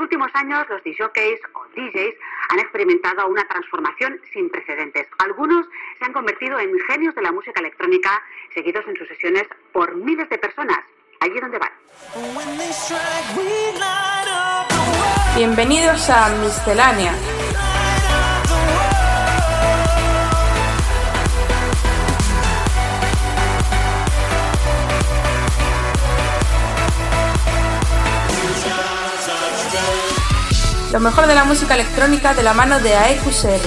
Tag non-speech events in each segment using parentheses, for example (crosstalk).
últimos años, los DJs o DJs han experimentado una transformación sin precedentes. Algunos se han convertido en genios de la música electrónica, seguidos en sus sesiones por miles de personas. Allí donde van. Bienvenidos a Miscelánea. Lo mejor de la música electrónica de la mano de AEQCR.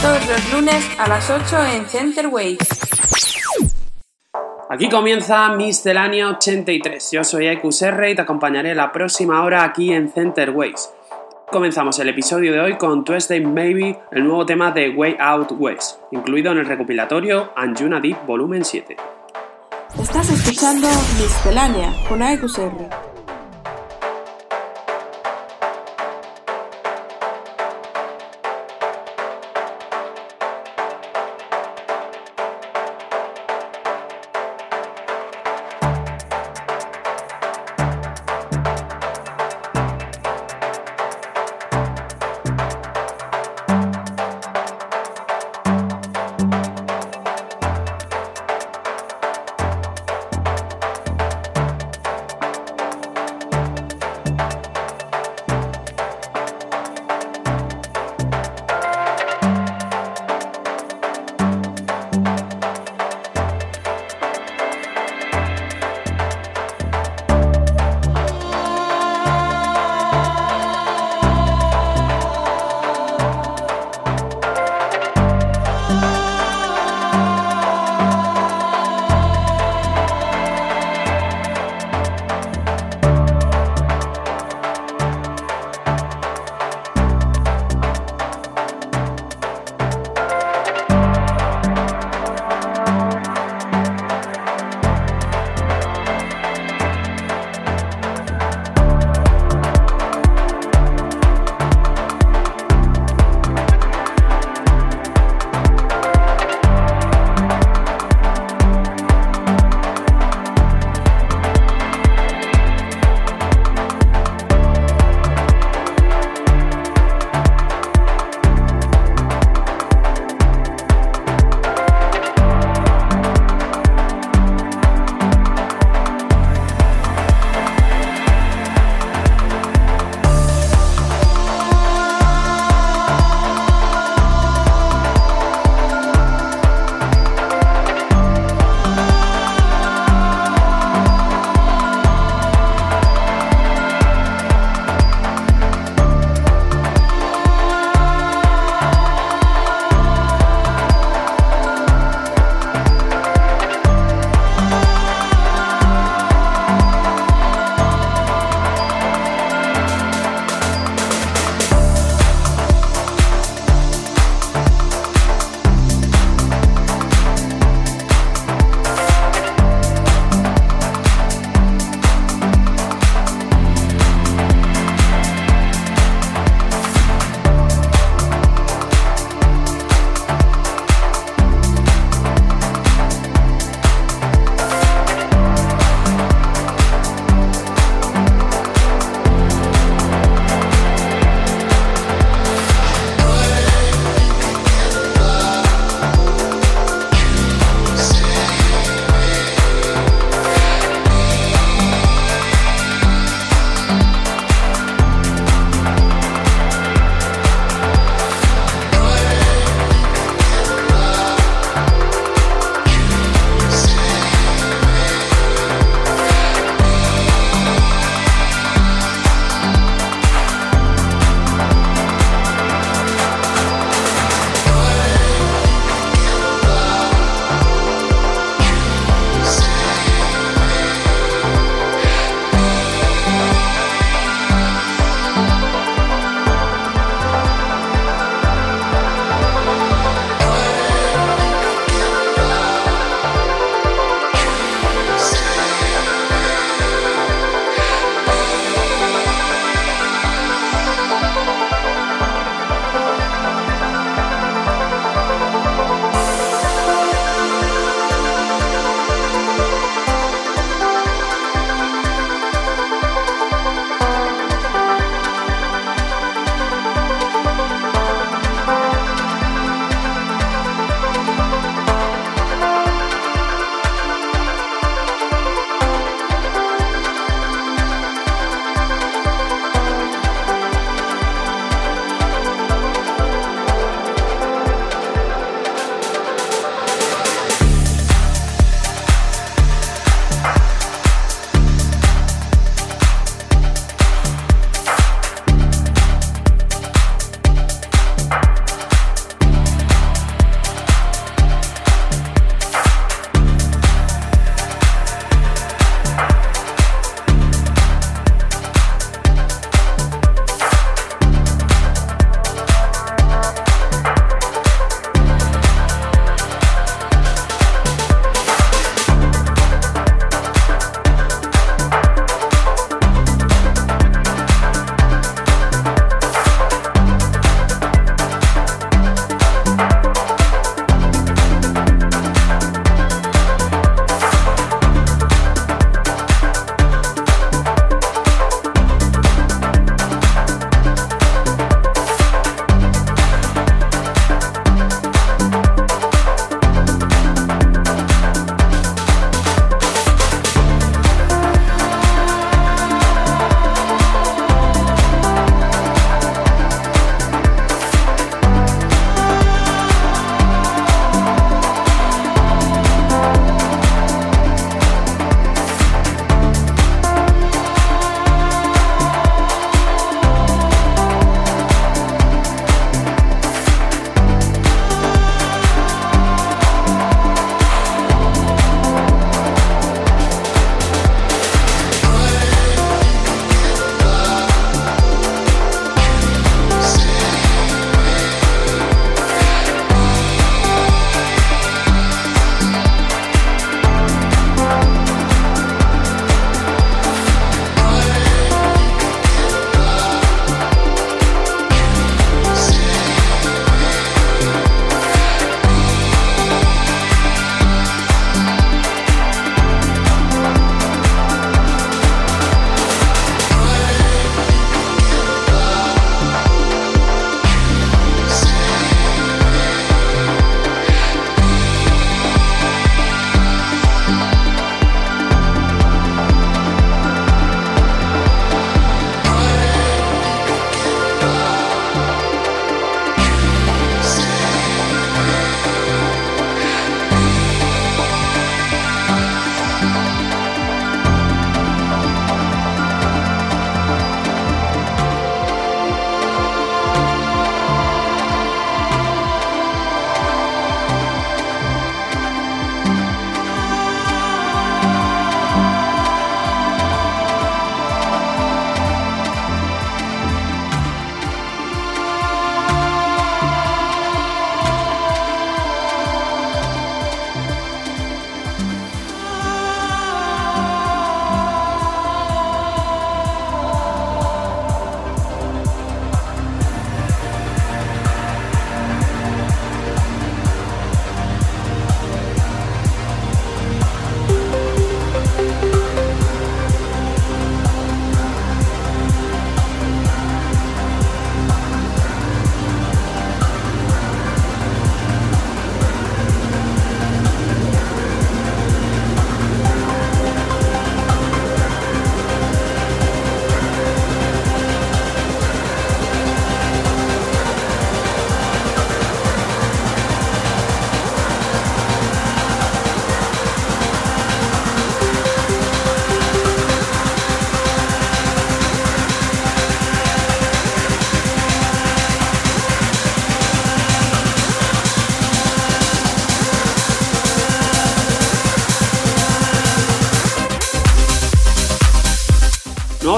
Todos los lunes a las 8 en Center Waves. Aquí comienza Miscelánea 83. Yo soy EQSR y te acompañaré la próxima hora aquí en Center Ways. Comenzamos el episodio de hoy con Tuesday Maybe, el nuevo tema de Way Out West, incluido en el recopilatorio Anjuna Deep Volumen 7. Estás escuchando Miscelánea con AEQSR.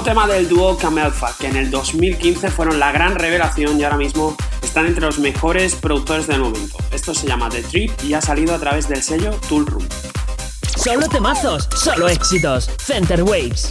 Tema del dúo Camelfa, que en el 2015 fueron la gran revelación y ahora mismo están entre los mejores productores del momento. Esto se llama The Trip y ha salido a través del sello Tool Room. Solo temazos, solo éxitos. Center Waves.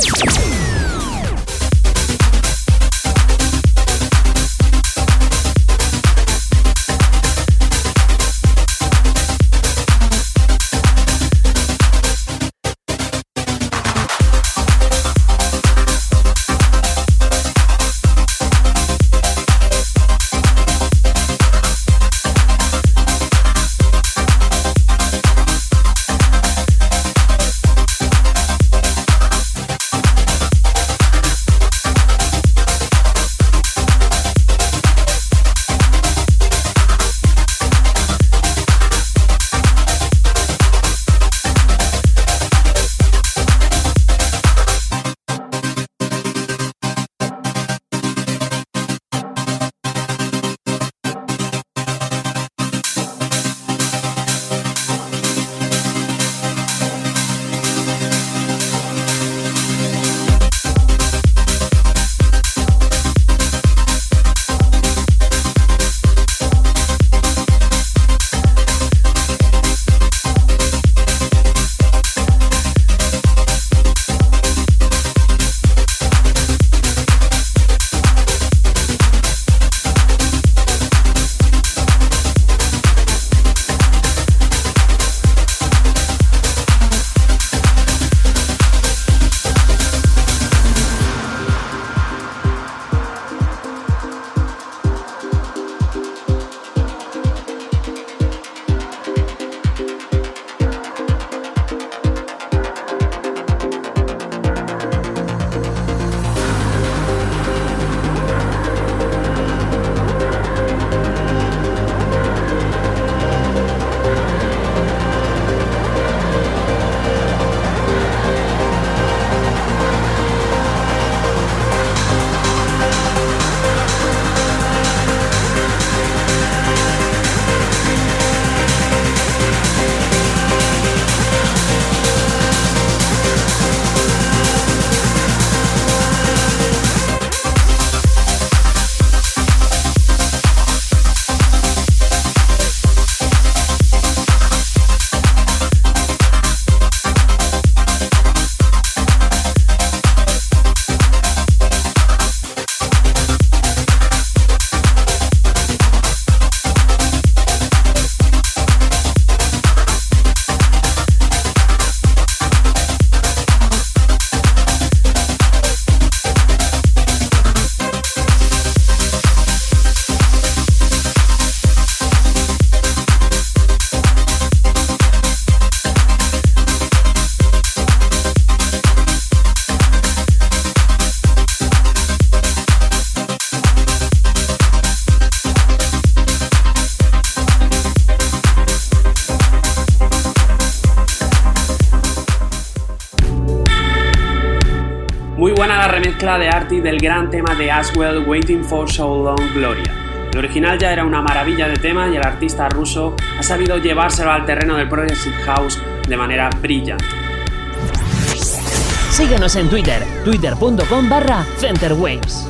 De Artie del gran tema de Aswell Waiting for So Long Gloria. El original ya era una maravilla de tema y el artista ruso ha sabido llevárselo al terreno del Progressive House de manera brillante. Síguenos en Twitter, twitter.com barra centerwaves.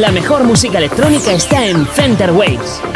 La mejor música electrónica está en Center Waves.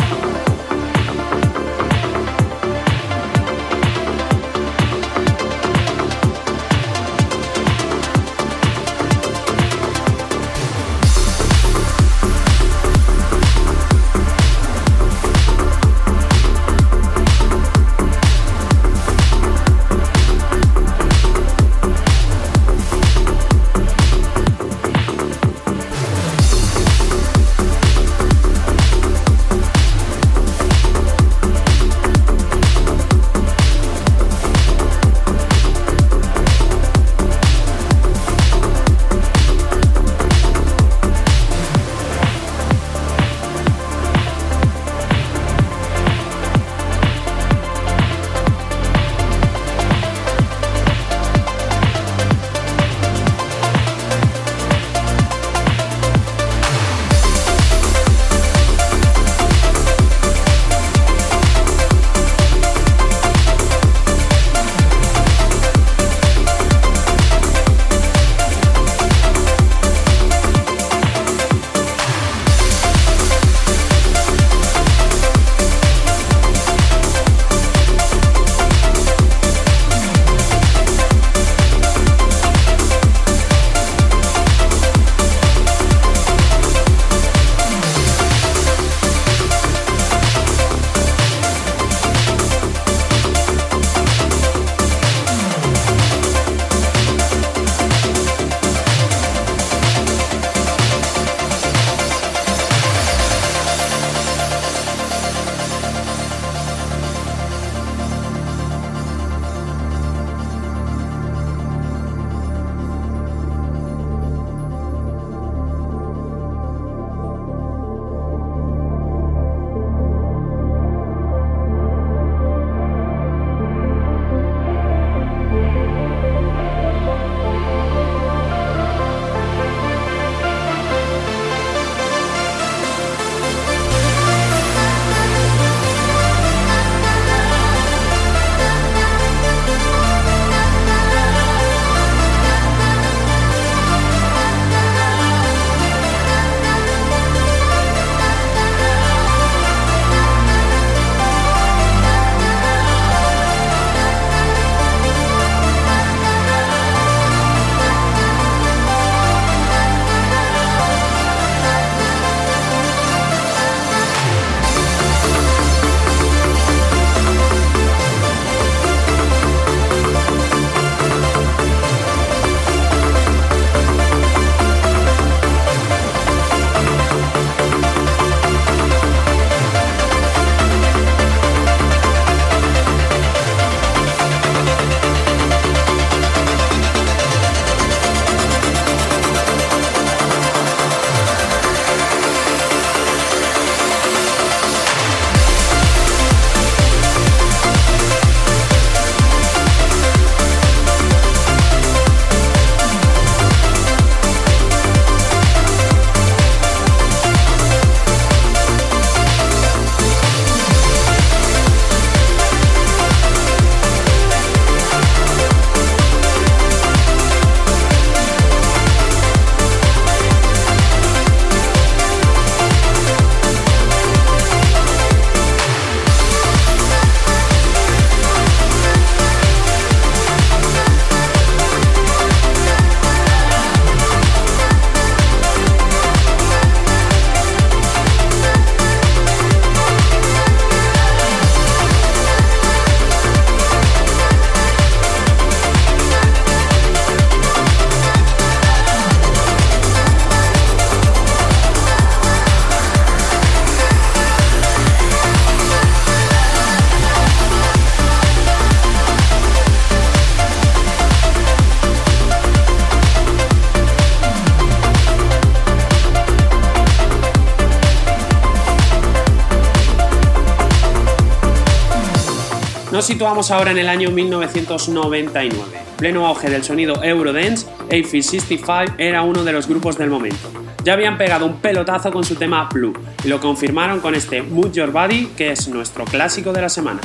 Situamos ahora en el año 1999. Pleno auge del sonido Eurodance, Eiffel 65 era uno de los grupos del momento. Ya habían pegado un pelotazo con su tema Blue y lo confirmaron con este Move Your Body, que es nuestro clásico de la semana.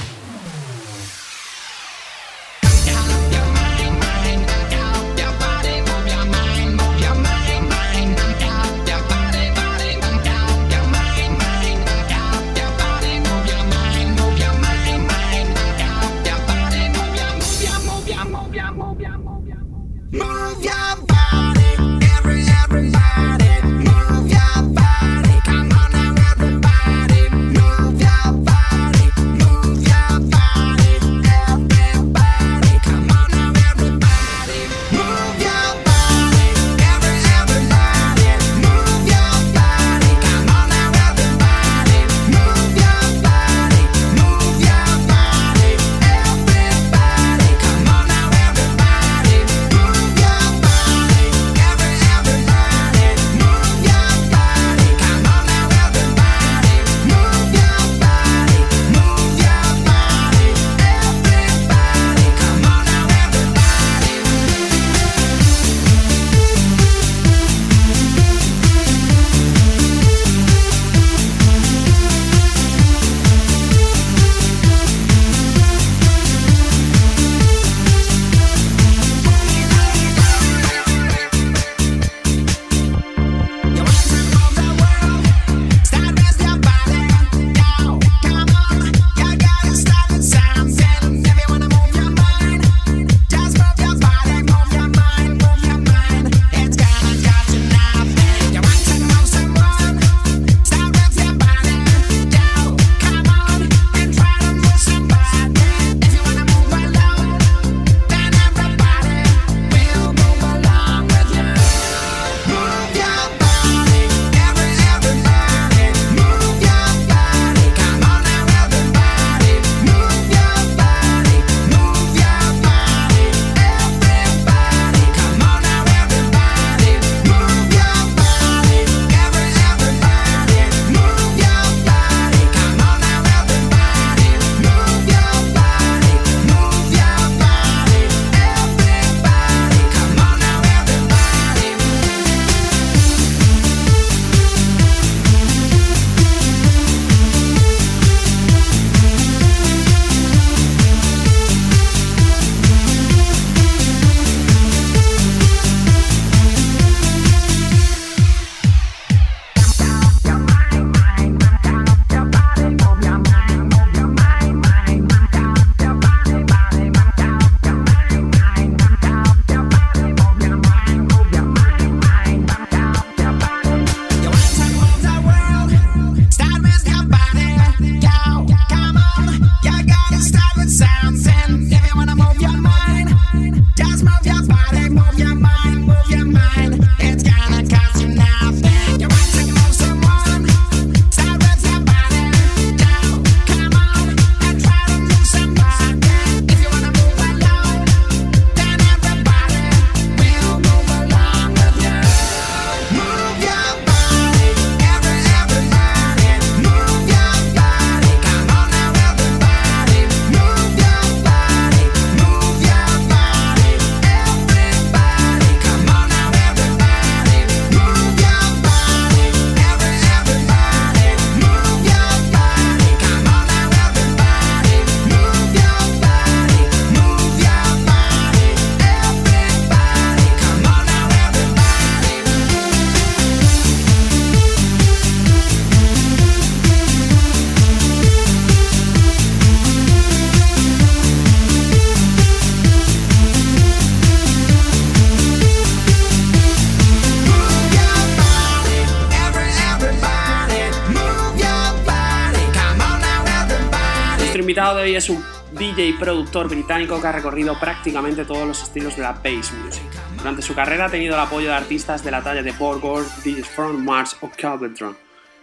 Británico que ha recorrido prácticamente todos los estilos de la bass music. Durante su carrera ha tenido el apoyo de artistas de la talla de Paul Gore, DJs from Mars o Calvin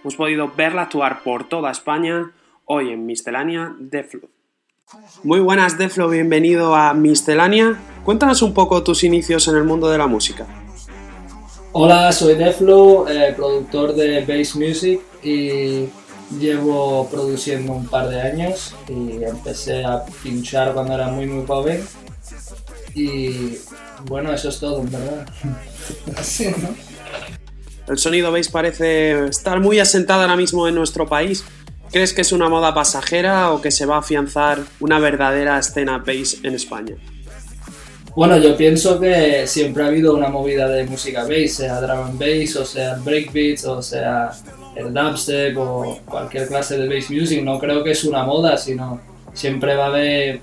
Hemos podido verla actuar por toda España hoy en Miscelánea Deflo. Muy buenas Deflo, bienvenido a Miscelánea. Cuéntanos un poco tus inicios en el mundo de la música. Hola, soy Deflo, eh, productor de bass music y llevo produciendo un par de años y empecé a pinchar cuando era muy muy joven y bueno, eso es todo, en verdad. (laughs) Así, ¿no? El sonido bass parece estar muy asentado ahora mismo en nuestro país. ¿Crees que es una moda pasajera o que se va a afianzar una verdadera escena bass en España? Bueno, yo pienso que siempre ha habido una movida de música bass, sea drum and bass, o sea breakbeats, o sea el dubstep o cualquier clase de bass music. No creo que es una moda, sino siempre va a haber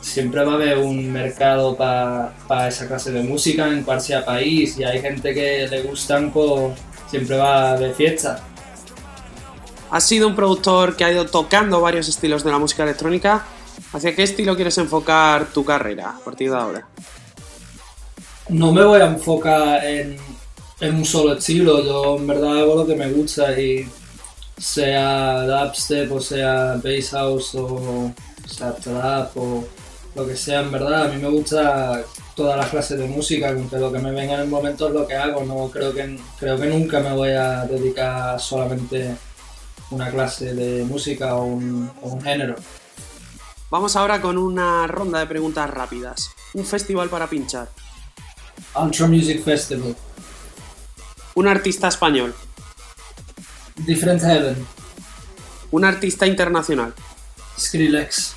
siempre va a haber un mercado para esa clase de música en cual sea país y hay gente que le gustan, pues siempre va a haber fiesta. Has sido un productor que ha ido tocando varios estilos de la música electrónica. ¿Hacia qué estilo quieres enfocar tu carrera a partir de ahora? No me voy a enfocar en, en un solo estilo, yo en verdad hago lo que me gusta y sea dubstep o sea bass house o sea trap o lo que sea, en verdad. A mí me gusta todas las clases de música, aunque lo que me venga en el momento es lo que hago. No creo que, creo que nunca me voy a dedicar solamente una clase de música o un, o un género. Vamos ahora con una ronda de preguntas rápidas. Un festival para pinchar. Ultra Music Festival. Un artista español. Different Heaven. Un artista internacional. Skrillex.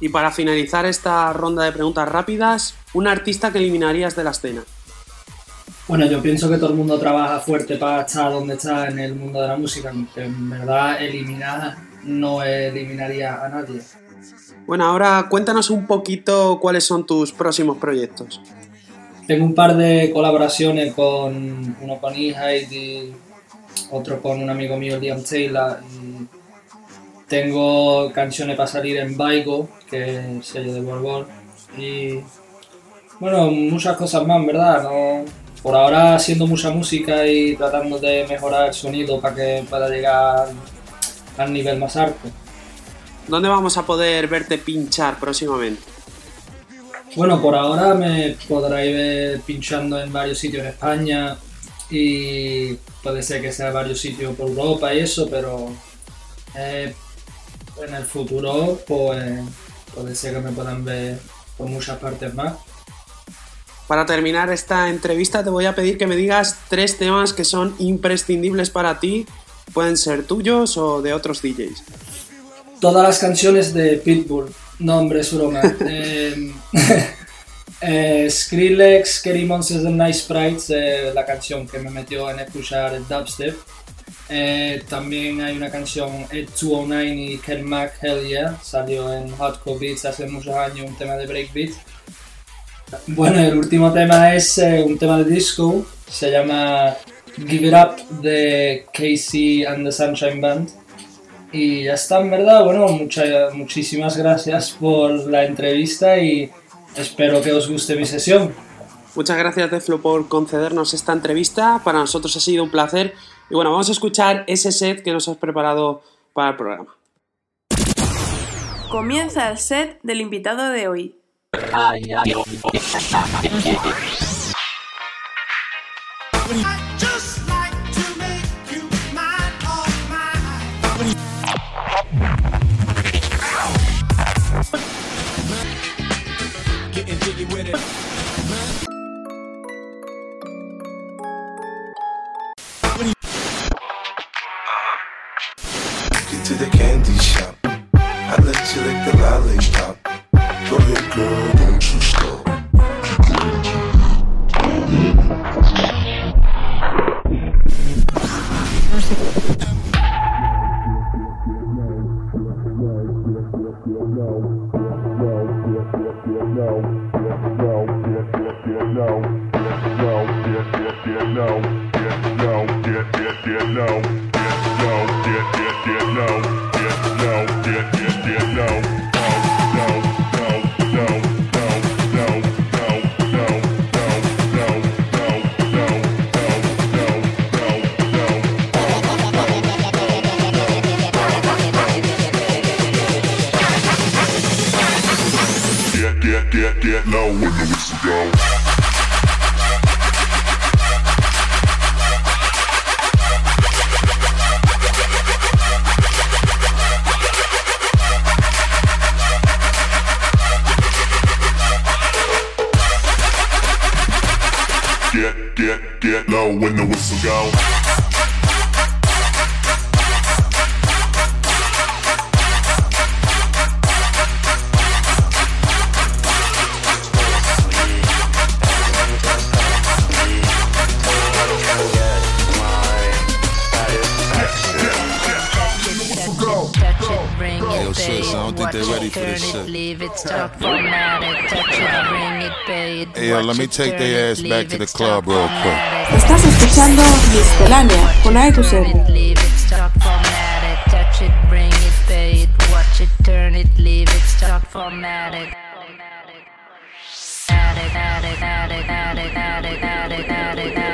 Y para finalizar esta ronda de preguntas rápidas, un artista que eliminarías de la escena. Bueno, yo pienso que todo el mundo trabaja fuerte para estar donde está en el mundo de la música, aunque en verdad eliminar no eliminaría a nadie. Bueno, ahora cuéntanos un poquito cuáles son tus próximos proyectos. Tengo un par de colaboraciones con uno con E y otro con un amigo mío, Liam Taylor. Tengo canciones para salir en Baigo, que es sello de Borbón. Y bueno, muchas cosas más, ¿verdad? Por ahora haciendo mucha música y tratando de mejorar el sonido para que pueda llegar al nivel más alto. ¿Dónde vamos a poder verte pinchar próximamente? Bueno, por ahora me podráis ver pinchando en varios sitios en España y puede ser que sea varios sitios por Europa y eso, pero eh, en el futuro pues puede ser que me puedan ver por muchas partes más. Para terminar esta entrevista te voy a pedir que me digas tres temas que son imprescindibles para ti, pueden ser tuyos o de otros DJs. Todas las canciones de Pitbull, no hombre, es broma. (laughs) eh, (laughs) eh, Skrillex, Scary Monsters and Nice Sprites, eh, la canción que me metió en escuchar el dubstep. Eh, también hay una canción, Ed 209 y Ken Mac, Hell Yeah, salió en Hardcore Beats hace muchos años, un tema de breakbeat. Bueno, el último tema es eh, un tema de disco, se llama Give It Up de Casey and the Sunshine Band. Y ya está, en verdad, bueno, muchas, muchísimas gracias por la entrevista y espero que os guste mi sesión. Muchas gracias, Deflo, por concedernos esta entrevista. Para nosotros ha sido un placer. Y bueno, vamos a escuchar ese set que nos has preparado para el programa. Comienza el set del invitado de hoy. Let me take their ass back to the club real quick. Estás escuchando Miscelánea con Aekusel. Touch it, bring it, pay it, watch it, turn it, leave it, start format it. Add it, add it, add it, add it, add it, add it, add it,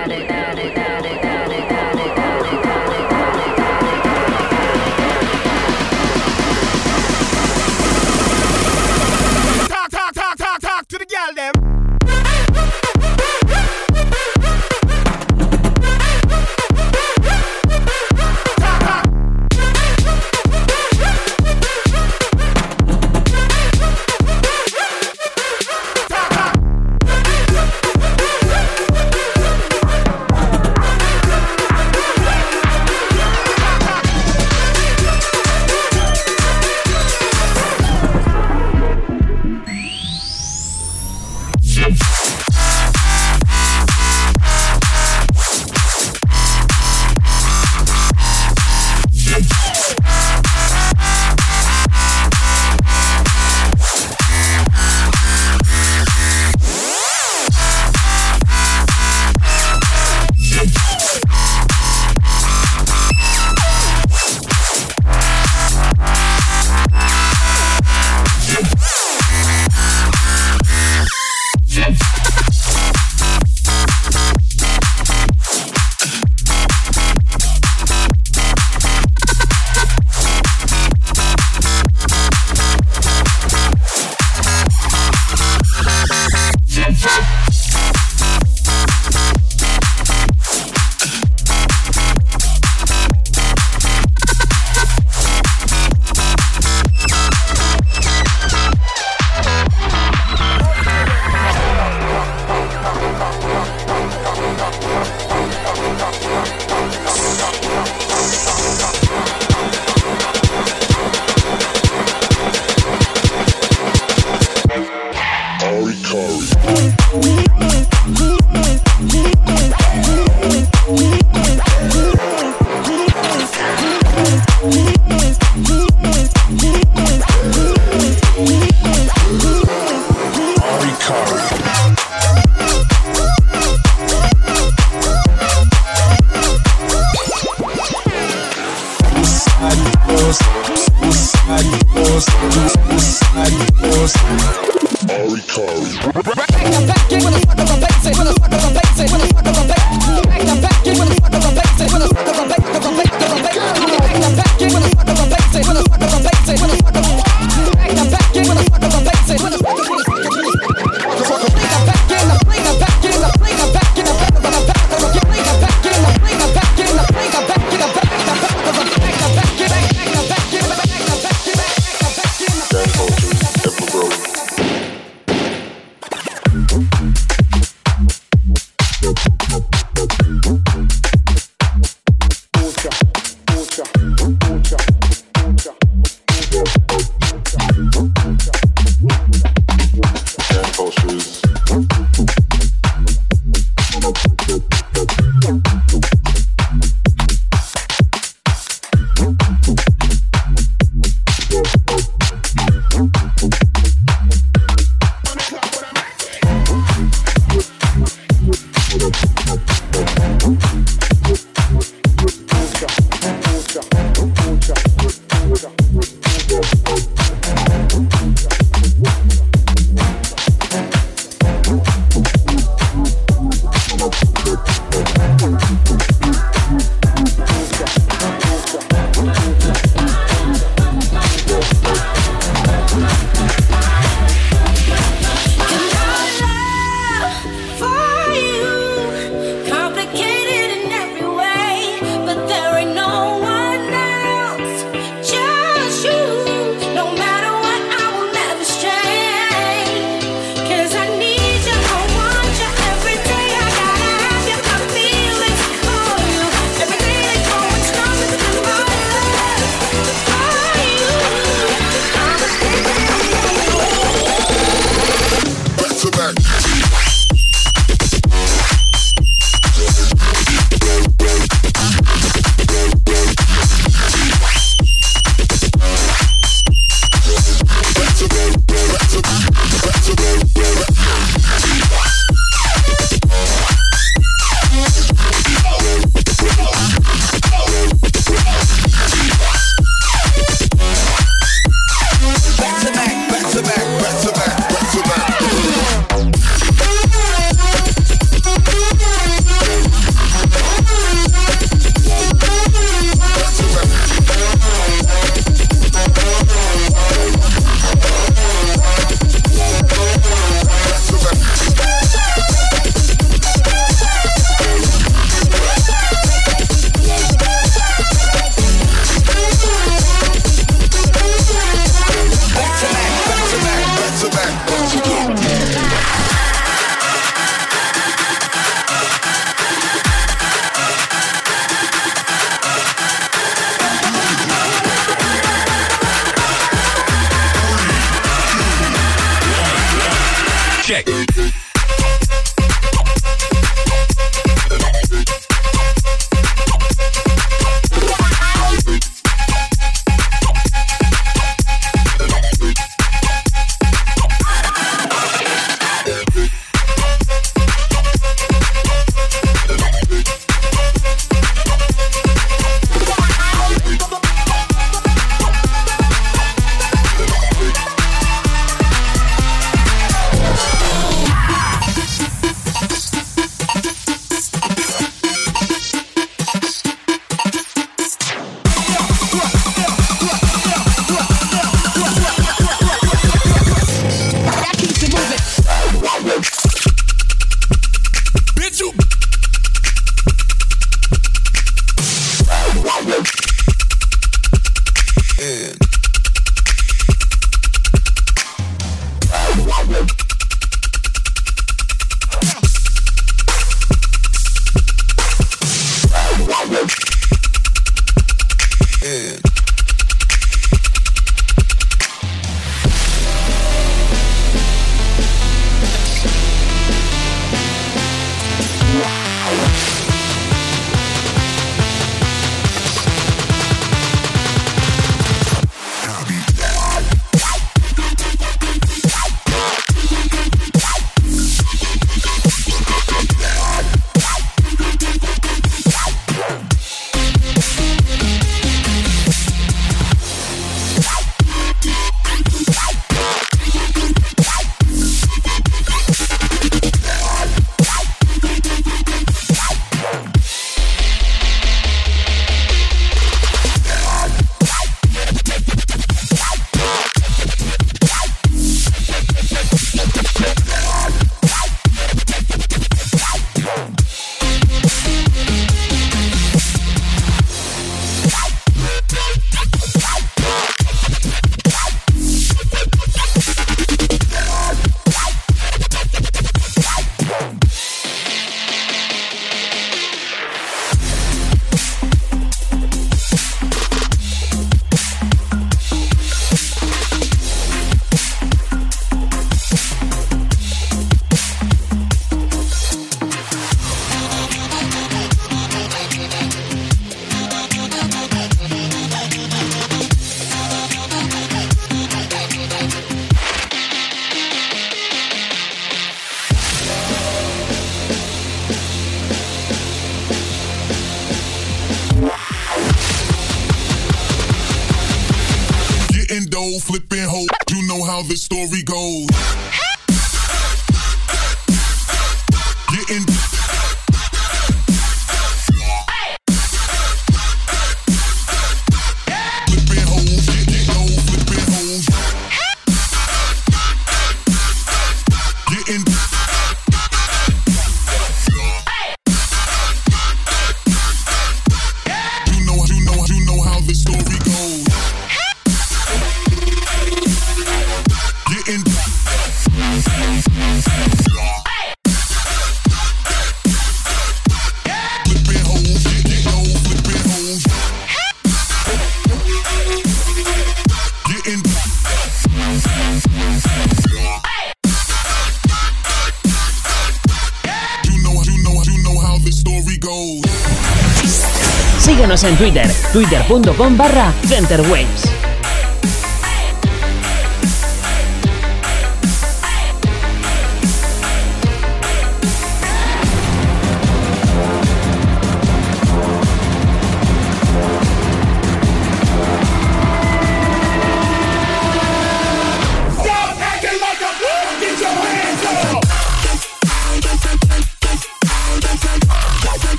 en Twitter, twitter.com barra Centerwaves.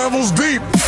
Levels deep.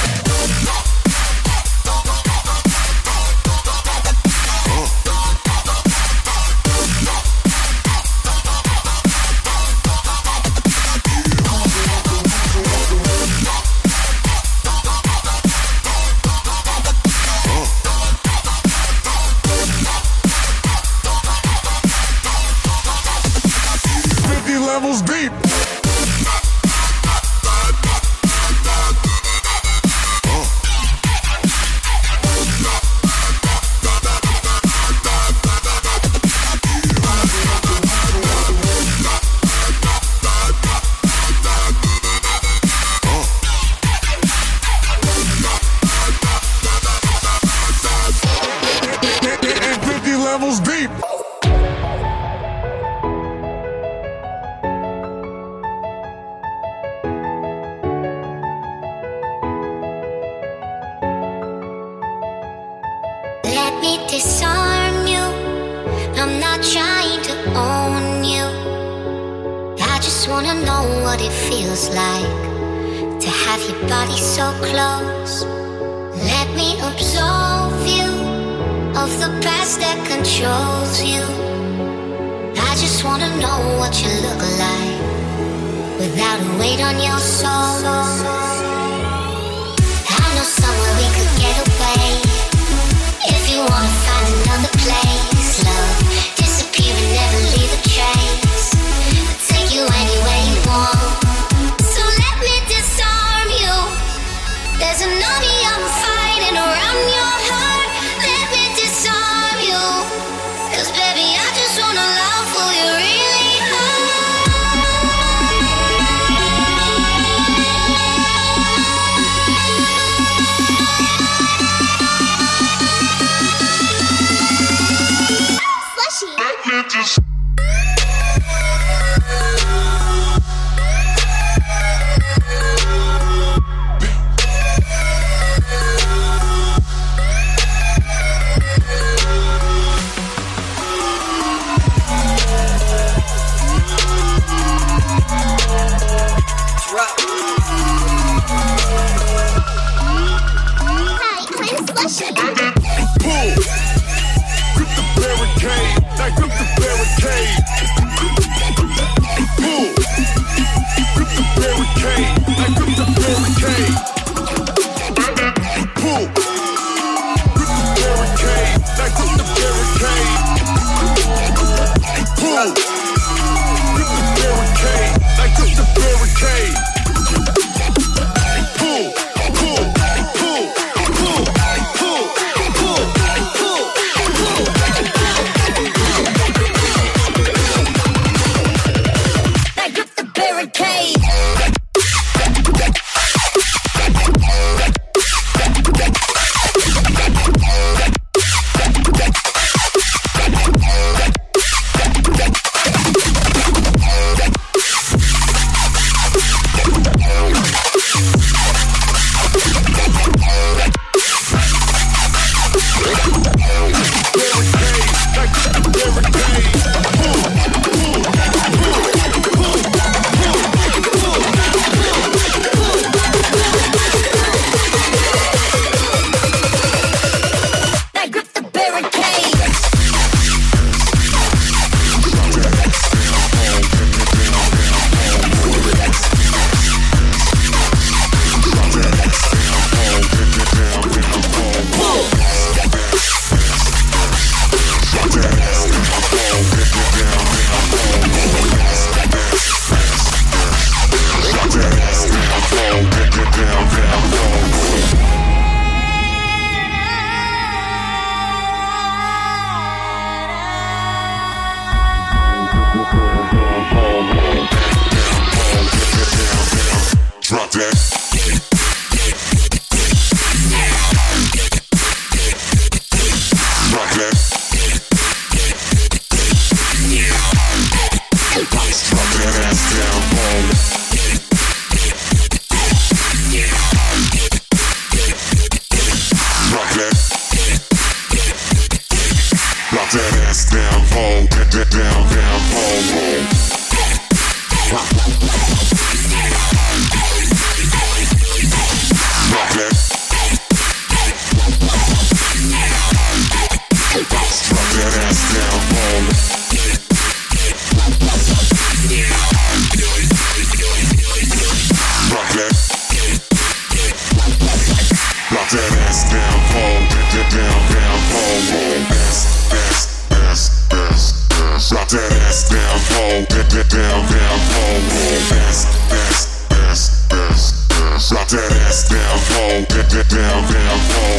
Drop that ass down low, down, down, down, down low.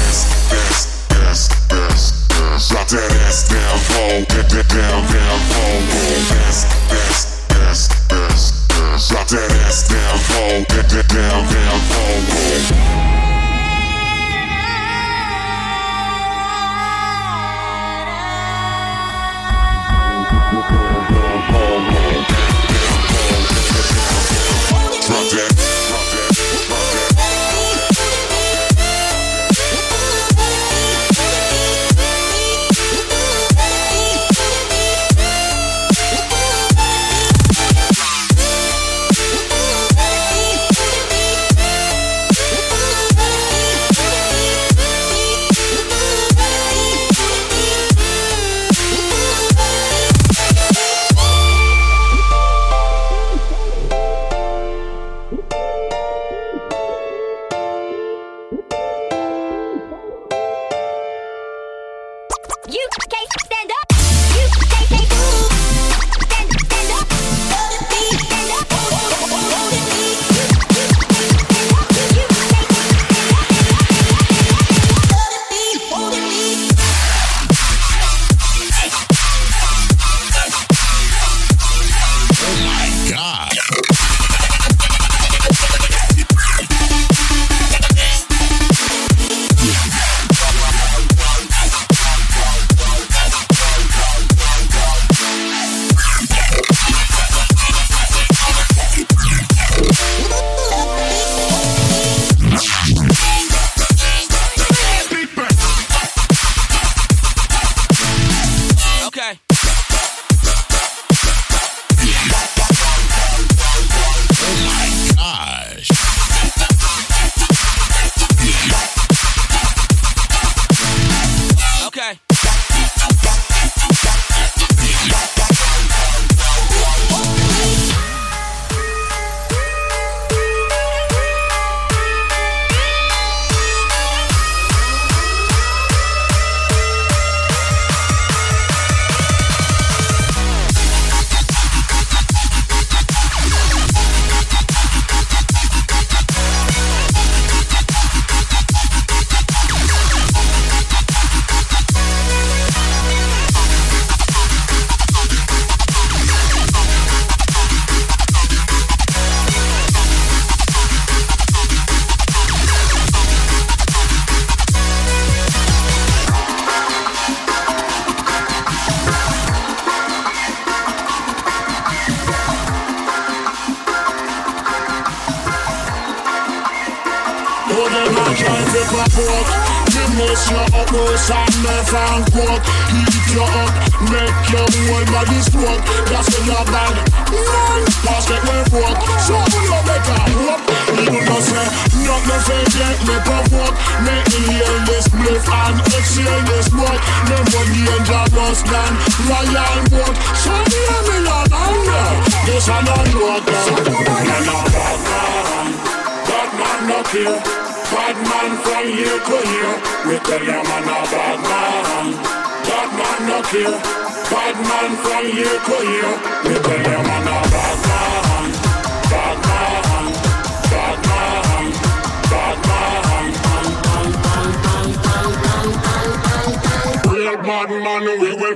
Ass, ass, ass, ass, ass. Drop that ass down low, down, down, down, down low. Ass, ass, ass, ass, ass. Drop that ass down low, down, down, down, down low.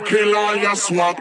kill all your swag.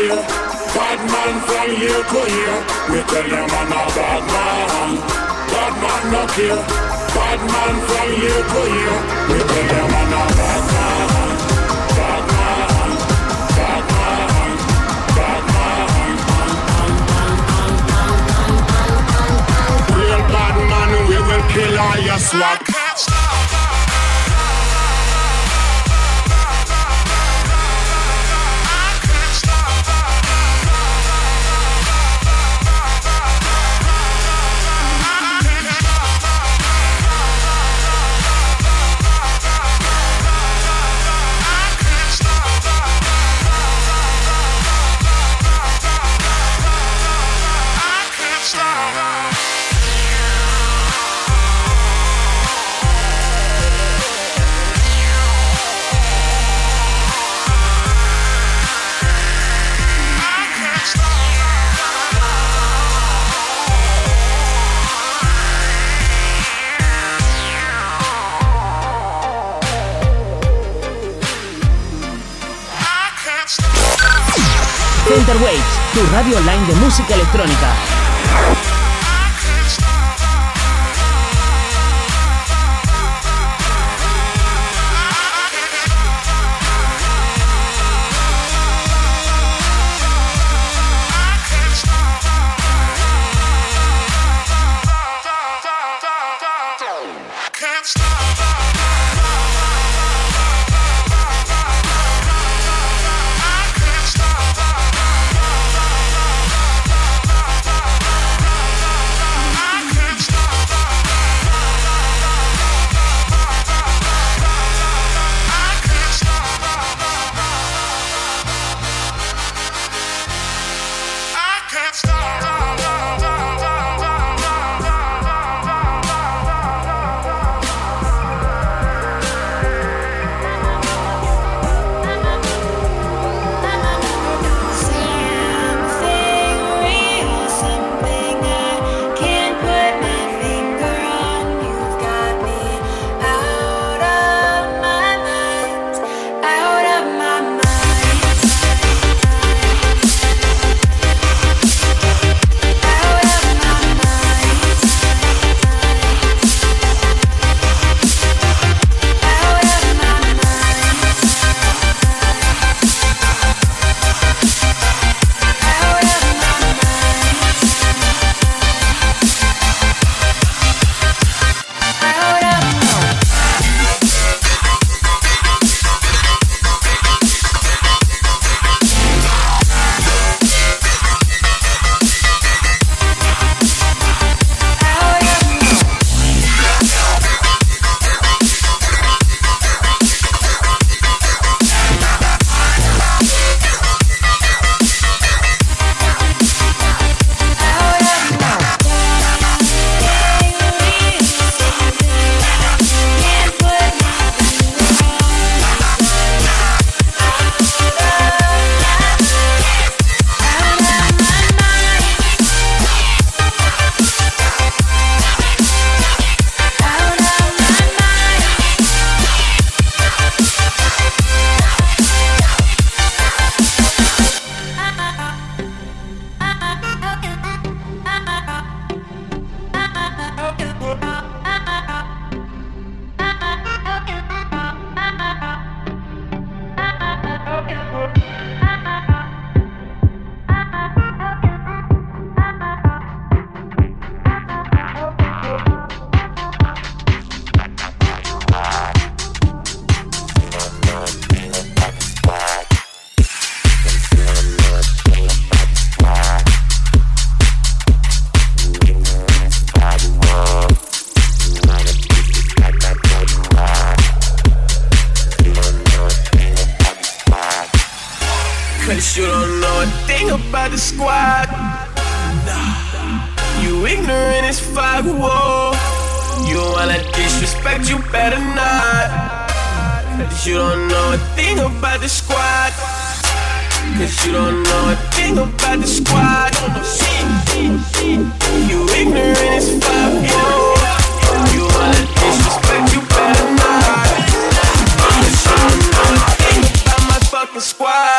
fear. Bad man from here to here, We tell them I'm a bad man. Bad man no care. Bad man from here to here, We tell them I'm a bad man. Bad man. Bad man. Bad man. Real bad man, we will kill all your swag. Waves, tu radio online de música electrónica. disrespect, you better not. Cause you don't know a thing about the squad. Cause you don't know a thing about the squad. You ignorant as fuck, yo. You wanna disrespect, you better not. Cause you don't know a thing about my fucking squad.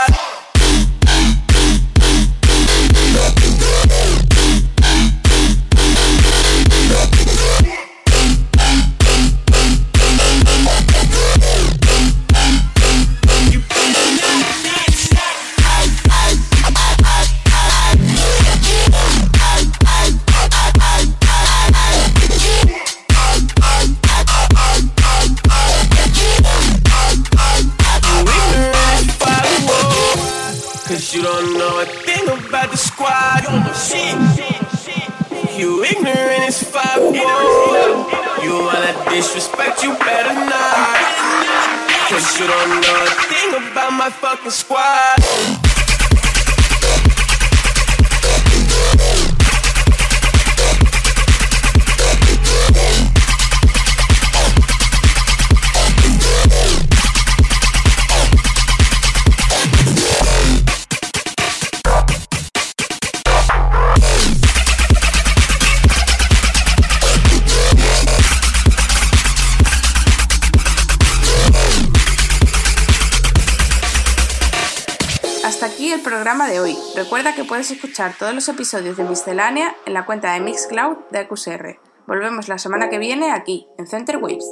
Puedes escuchar todos los episodios de Miscelánea en la cuenta de Mixcloud de EQSR. Volvemos la semana que viene aquí, en Center Waves.